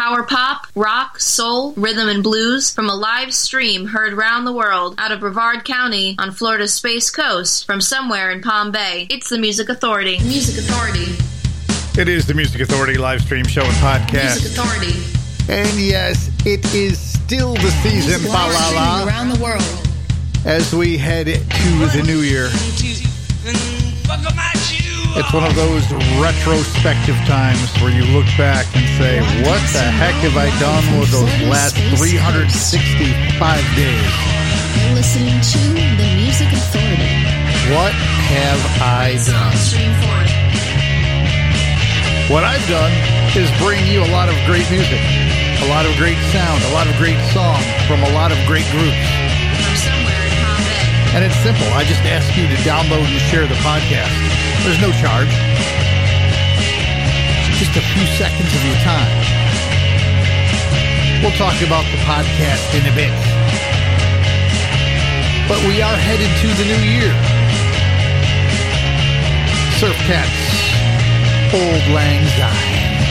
Power pop, rock, soul, rhythm, and blues from a live stream heard round the world out of Brevard County on Florida's Space Coast from somewhere in Palm Bay. It's the Music Authority. Music Authority. It is the Music Authority live stream show and podcast. Music Authority. And yes, it is still the season, fa la la, Around the world. as we head to the new year. It's one of those retrospective times where you look back and say, what the heck have I done with those last 365 days? You're listening to the Music Authority. What have I done? Stream forward. What I've done is bring you a lot of great music, a lot of great sound, a lot of great songs from a lot of great groups. Somewhere in Palm And it's simple. I just ask you to download and share the podcast. There's no charge. Just a few seconds of your time. We'll talk about the podcast in a bit. But we are headed to the new year. Surf Katz, Aude Lang Syne.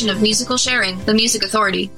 production of Musical Sharing, the Music Authority.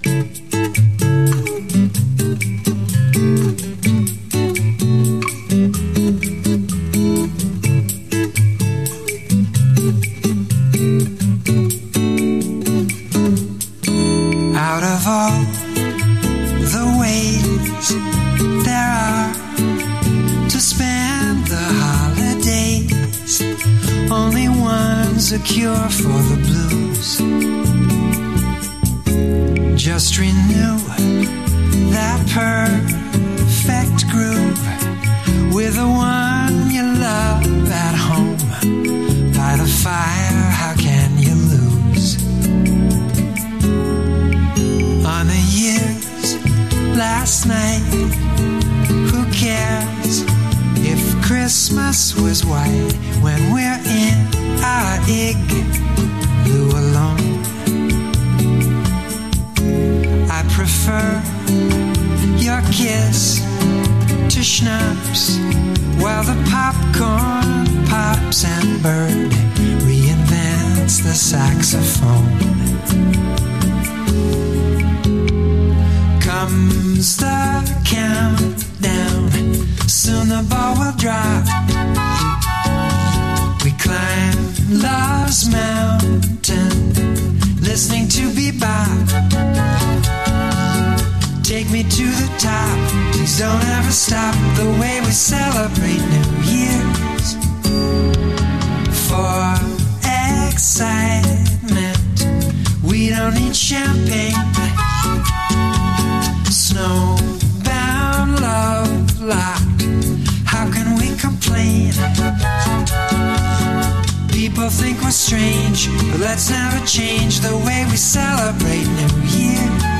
strange, but let's never change the way we celebrate New Year.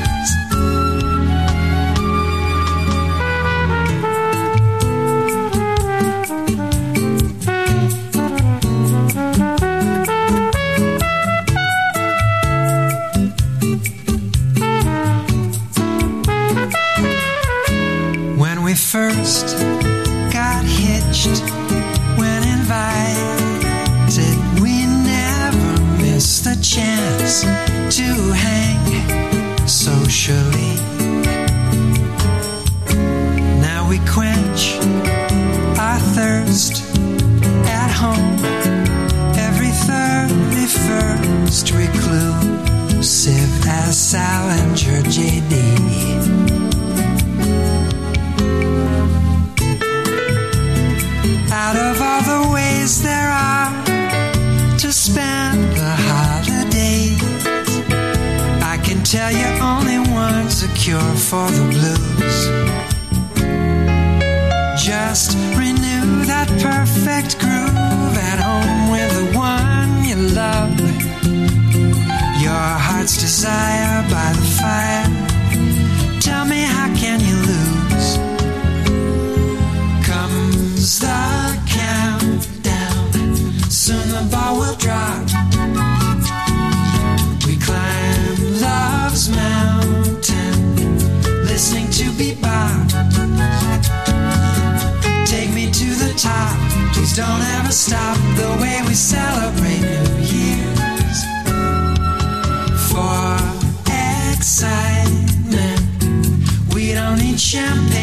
champagne.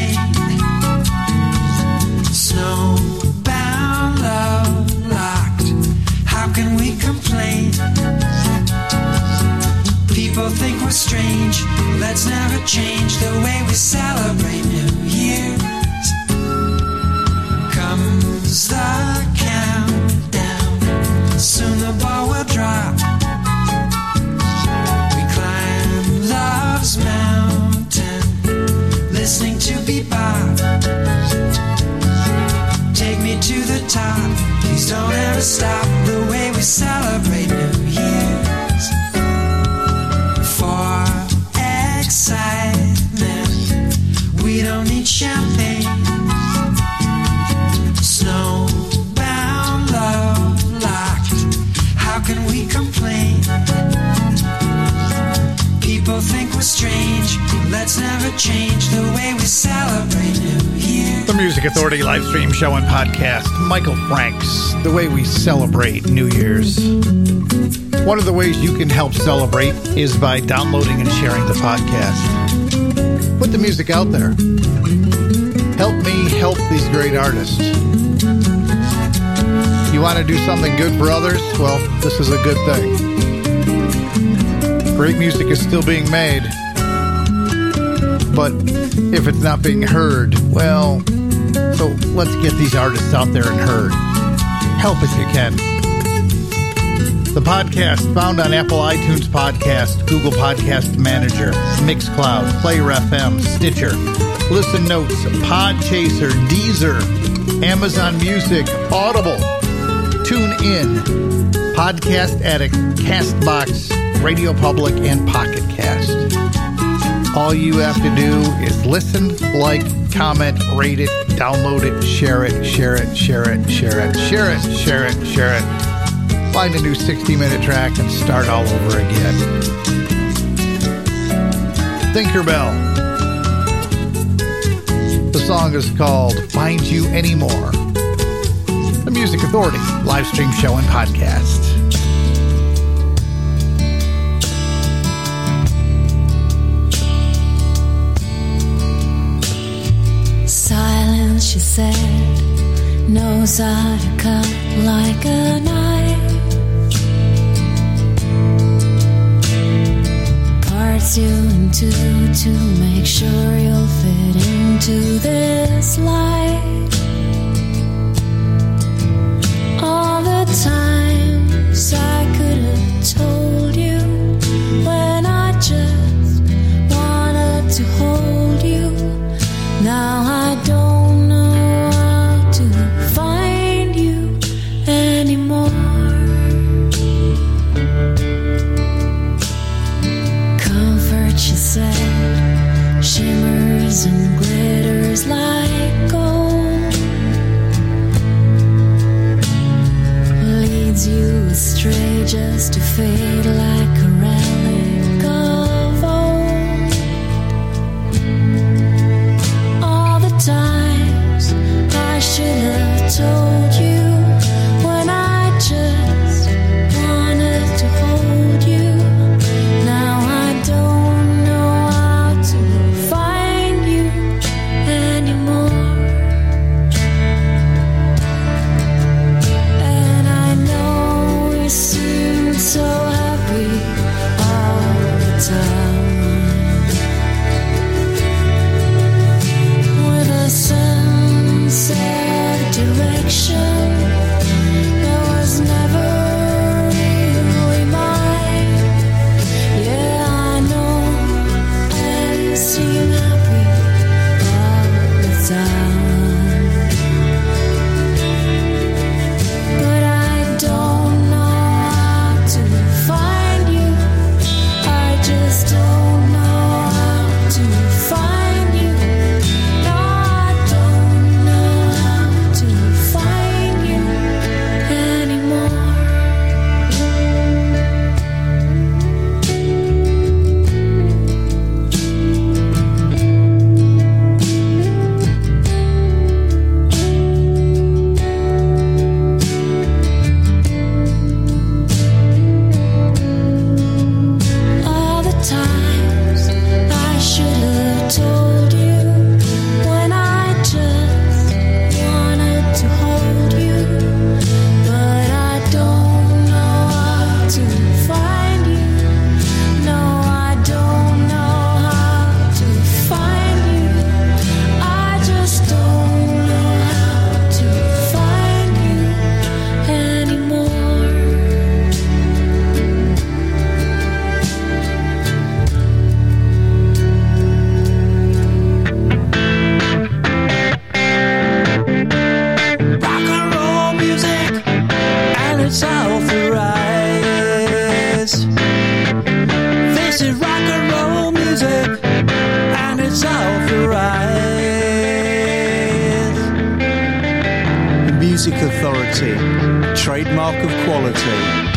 Music Authority live stream show and podcast, Michael Franks, the way we celebrate New Year's. One of the ways you can help celebrate is by downloading and sharing the podcast. Put the music out there. Help me help these great artists. You want to do something good for others? Well, this is a good thing. Great music is still being made but if it's not being heard, well, so let's get these artists out there and heard. Help if you can. The podcast found on Apple iTunes Podcast, Google Podcast Manager, Mixcloud, Player FM, Stitcher, Listen Notes, Podchaser, Deezer, Amazon Music, Audible, Tune In, Podcast Addict, Castbox, Radio Public, and Pocket Cast. All you have to do is listen, like, comment, rate it, download it, share it, share it, share it, share it, share it, share it, share it. Find a new 60 minute track and start all over again. Thinkerbell. The song is called Find You Anymore. The Music Authority live stream show and podcast. She said, knows how to cut like a knife. Parts you in two to make sure you'll fit into this life. All the times I could have told Trademark of quality.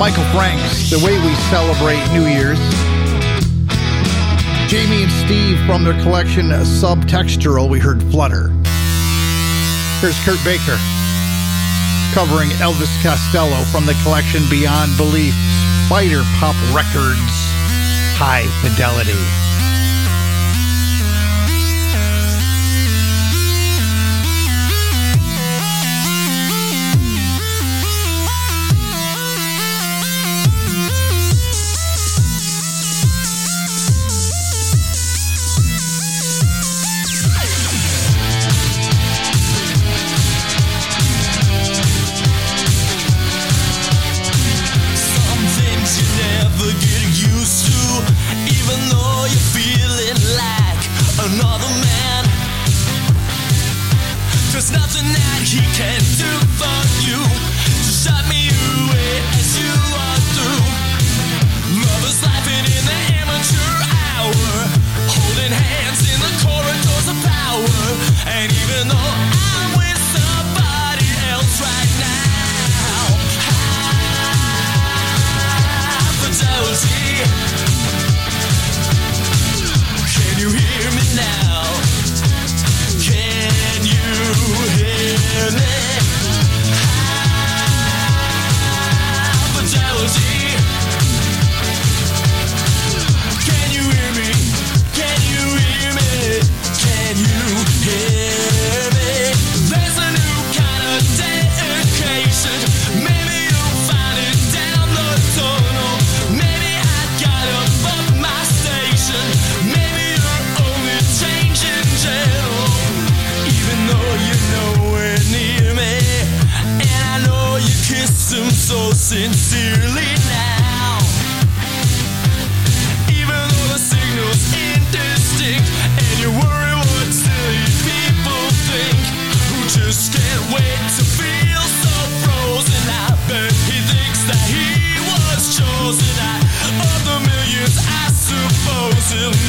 Michael Franks, The Way We Celebrate New Year's. Jamie and Steve from their collection Subtextural, we heard Flutter. Here's Kurt Baker covering Elvis Costello from the collection Beyond Belief, Spider Pop Records, High Fidelity.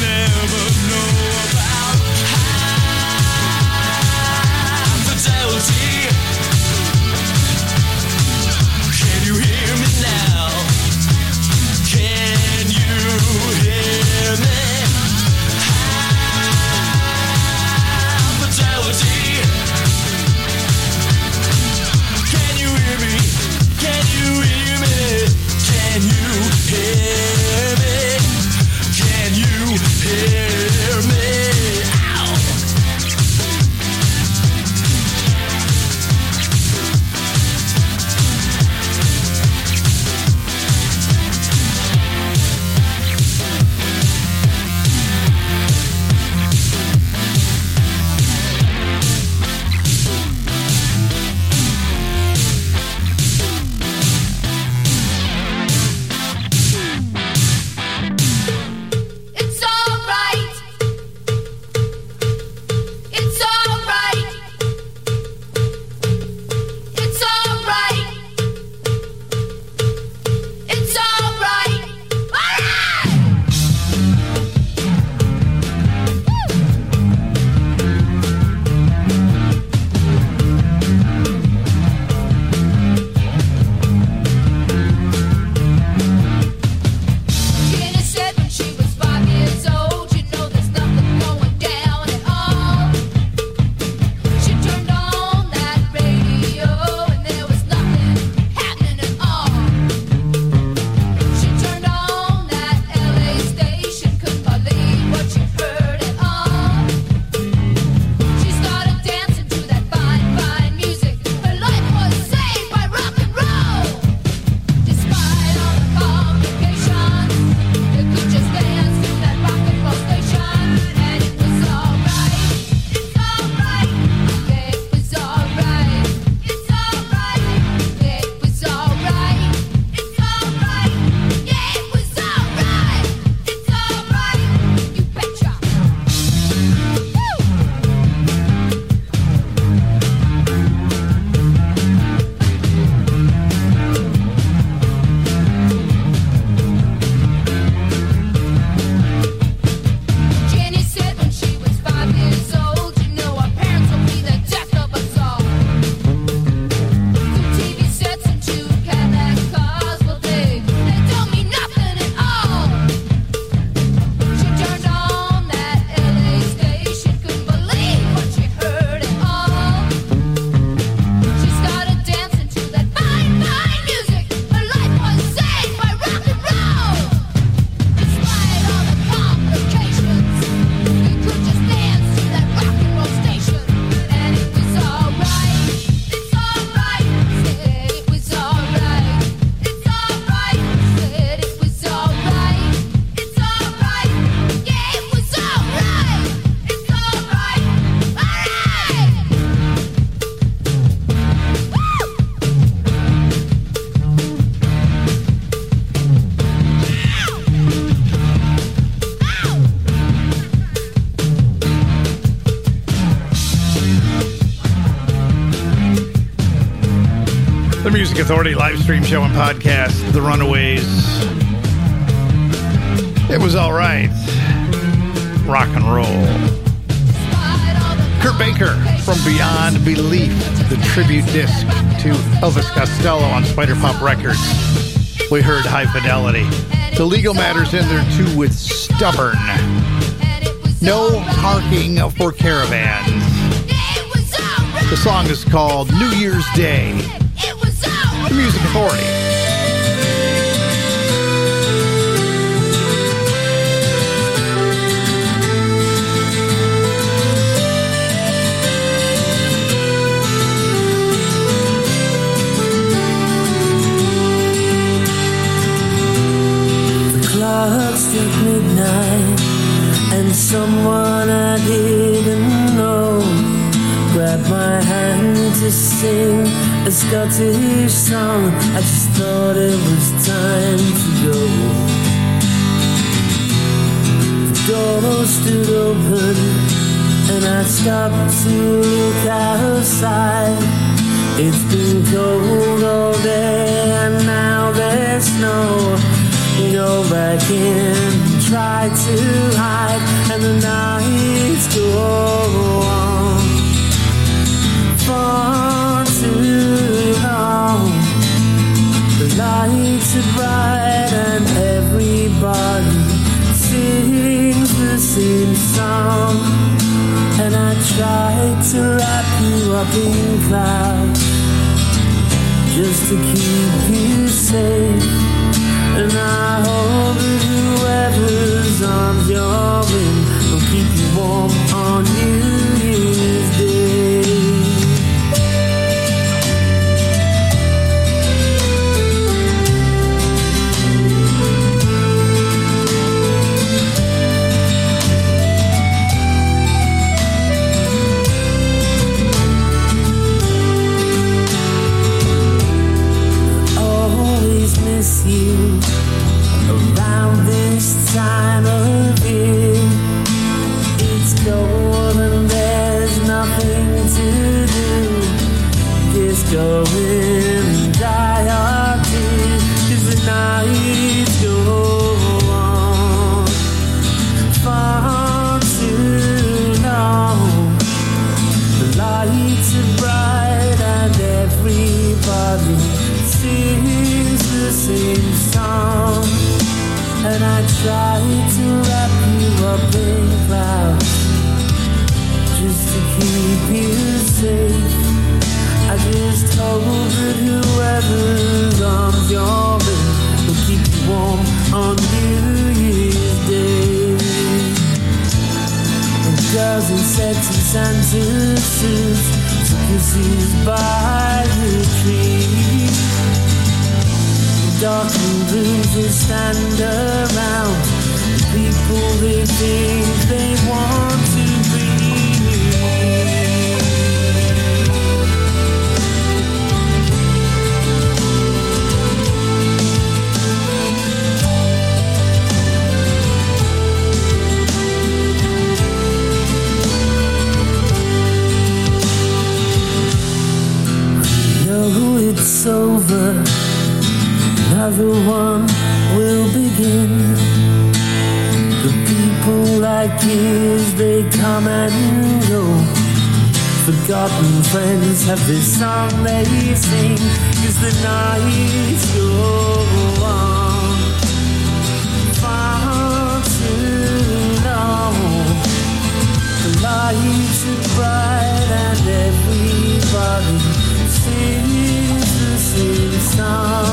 never know. Authority live stream show and podcast, The Runaways. It was all right. Rock and roll. Kurt Baker from Beyond Belief, the tribute disc to Elvis Costello on SpyderPop Records. We heard High Fidelity. The legal matters in there too with Stubborn. No parking for caravans. The song is called New Year's Day. The Music Authority. The clock struck midnight, and someone I didn't know grabbed my hand to sing a Scottish song. I just thought it was time to go. The door stood open, and I stopped to look outside. It's been cold all day, and now there's snow. You go back in, try to hide, and the nights go lights are bright, and everybody sings the same song. And I try to wrap you up in clouds just to keep you safe. And I hope years they come and go. Forgotten friends have this song they sing as the nights go on. Far too long. The lights are bright and everybody sings the same song.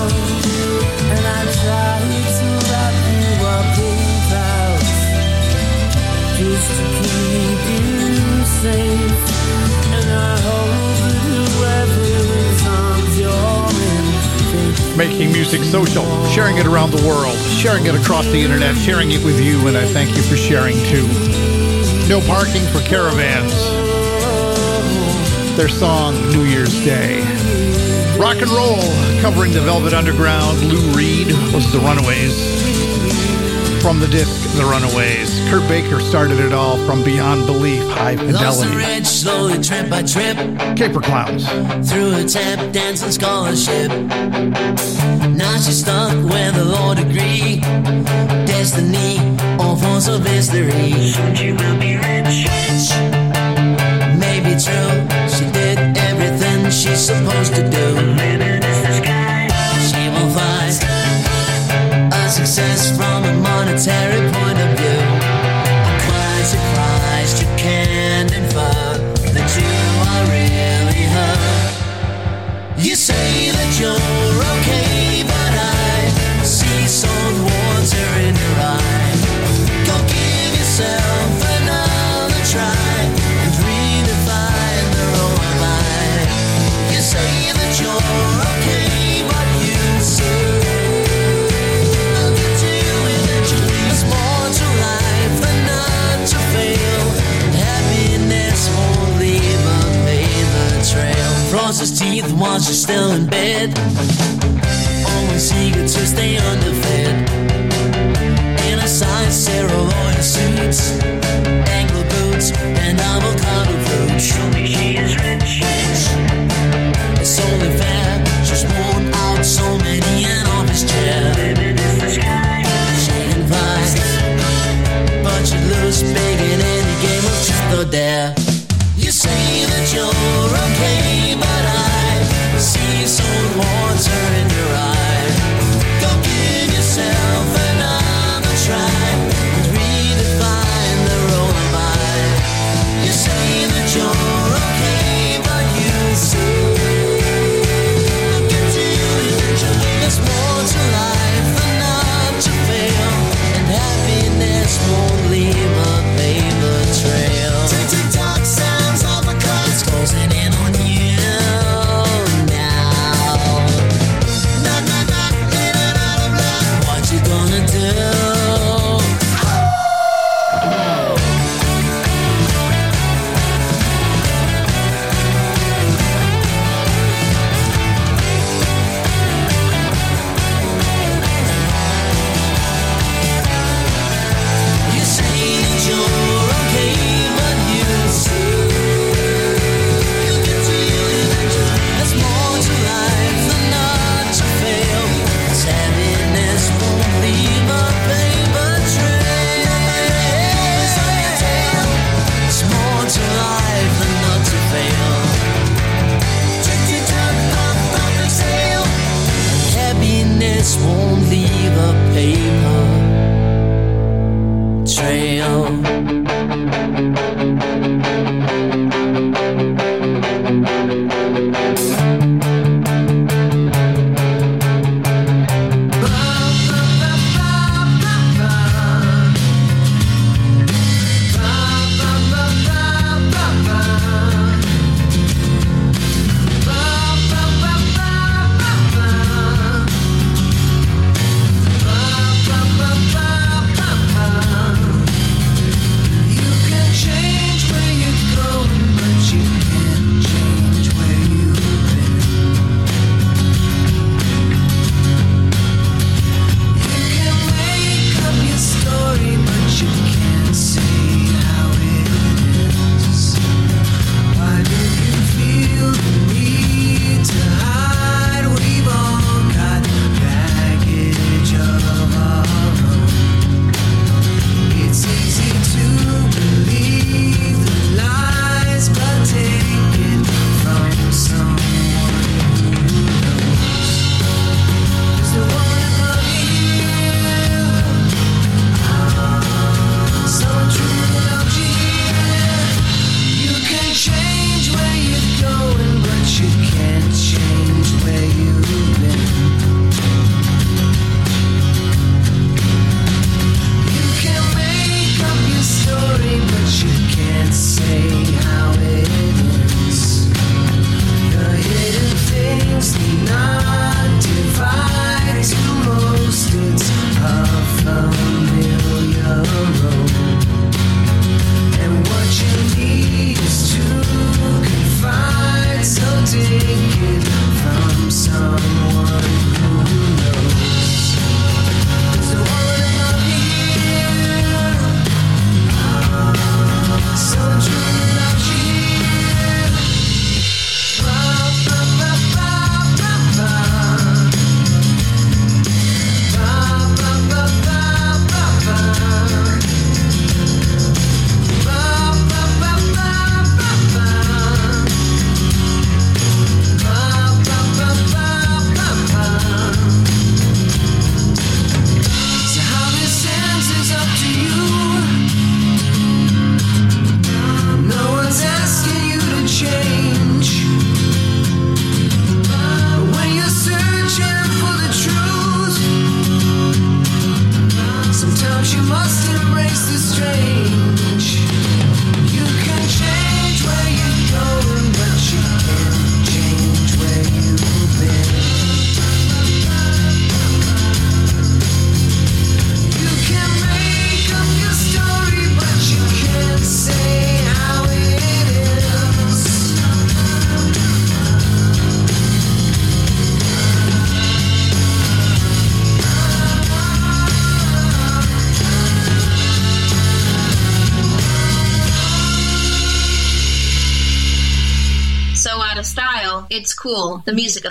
Making music social, sharing it around the world, sharing it across the internet, sharing it with you, and I thank you for sharing too. No parking for caravans. Their song, New Year's Day. Rock and roll, covering the Velvet Underground. Lou Reed was the Runaways. From the disc, The Runaways. Kurt Baker started it all from Beyond Belief, High Fidelity. Lost the rich, slowly trip by trip. Caper Clowns. Through a tap dancing scholarship. Now she's stuck with a law degree. Destiny, all forms of history. She will be rich. Maybe true, she did everything she's supposed to do. terrible cause you're still in bed. Always eager to stay on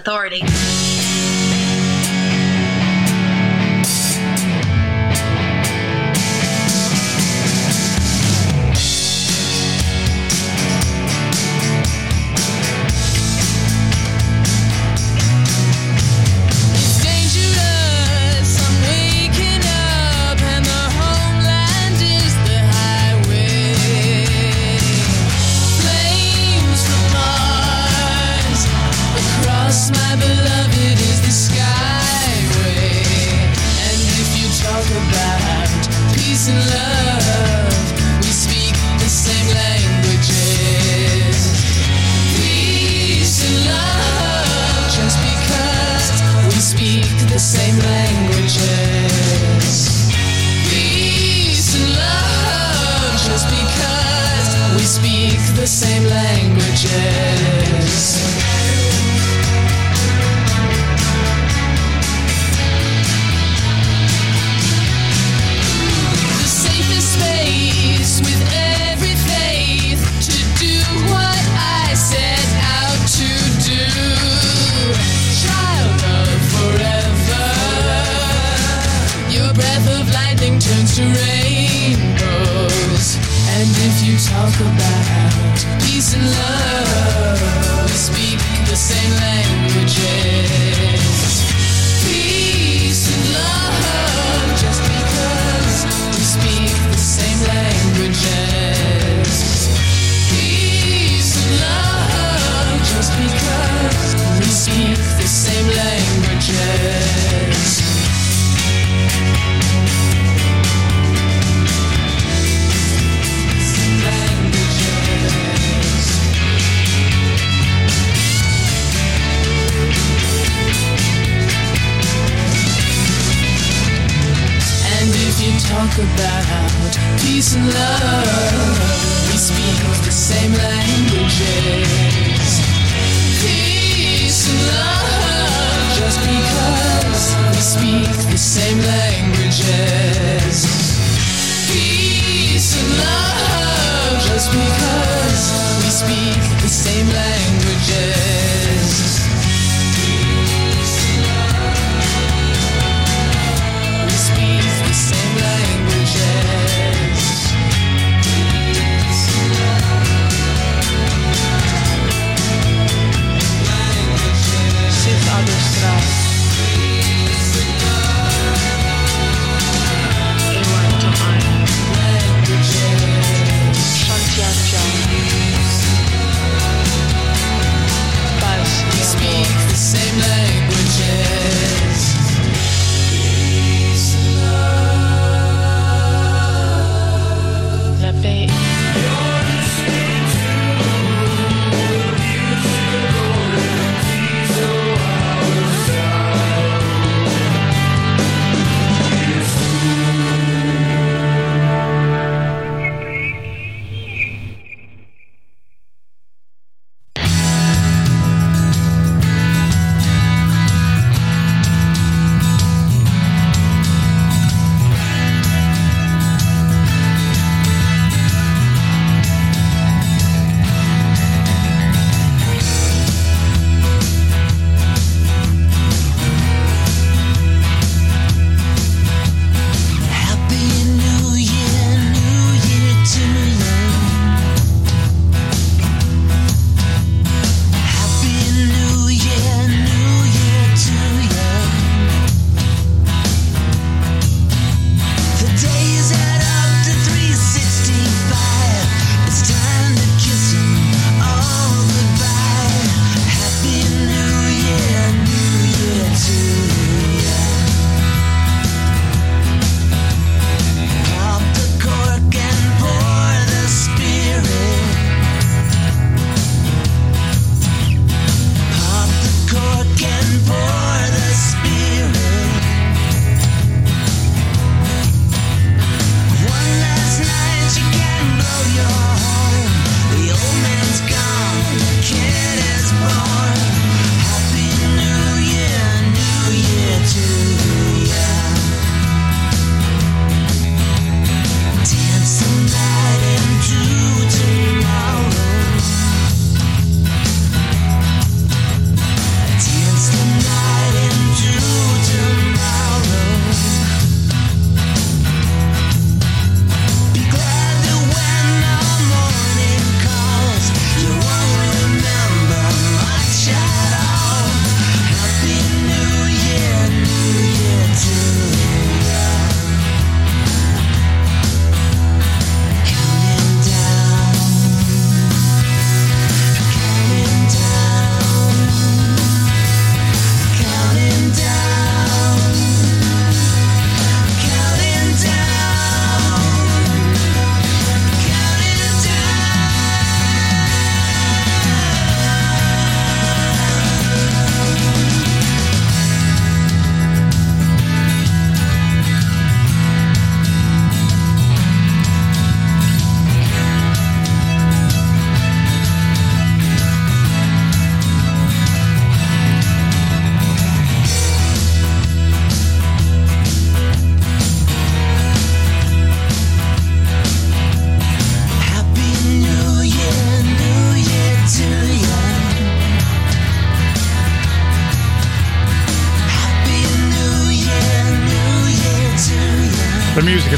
authority. talk about peace and love. We speak the same languages. Peace and love. Just because we speak the same languages. Peace and love. Just because we speak the same languages.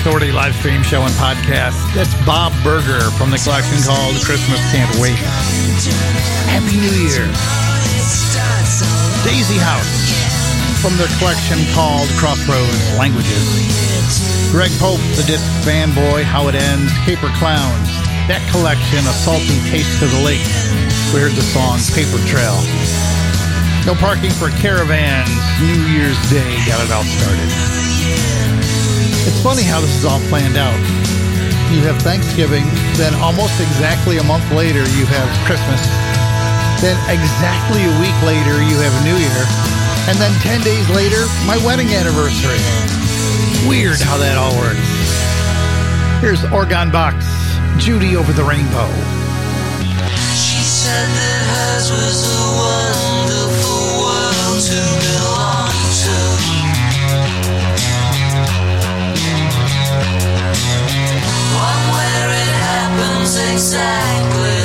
Authority live stream show and podcast. That's Bob Berger from the collection called Christmas Can't Wait. Happy New Year. Daisy House from their collection called Crossroads Languages. Greg Pope, the disc fanboy, How It Ends, Caper Clowns. That collection, A Salty Taste to the Lake. We heard the song Paper Trail. No parking for caravans. New Year's Day got it all started. It's funny how this is all planned out. You have Thanksgiving, then almost exactly a month later, you have Christmas. Then exactly a week later, you have New Year. And then 10 days later, my wedding anniversary. Weird how that all works. Here's Orgone Box, Judy over the rainbow. She said that hers was a wonderful world to belong happens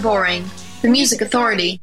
boring. The Music Authority.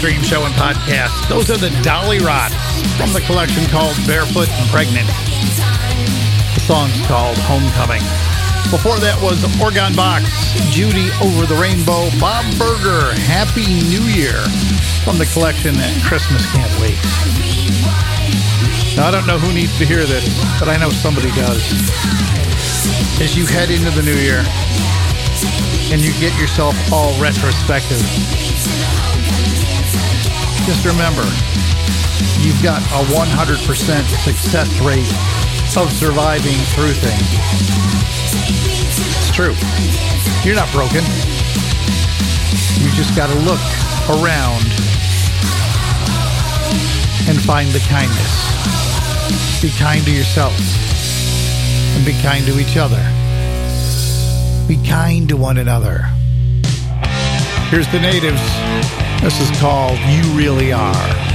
Stream show and podcast. Those are the Dollyrots from the collection called Barefoot and Pregnant. The song's called Homecoming. Before that was Orgone Box, Judy Over the Rainbow, Bob Berger, Happy New Year from the collection Christmas Can't Wait. Now, I don't know who needs to hear this, but I know somebody does. As you head into the new year and you get yourself all retrospective, just remember you've got a 100% success rate of surviving through things. It's true. You're not broken. You just got to look around and find the kindness. Be kind to yourself and be kind to each other. Be kind to one another. Here's the natives. This is called You Really Are.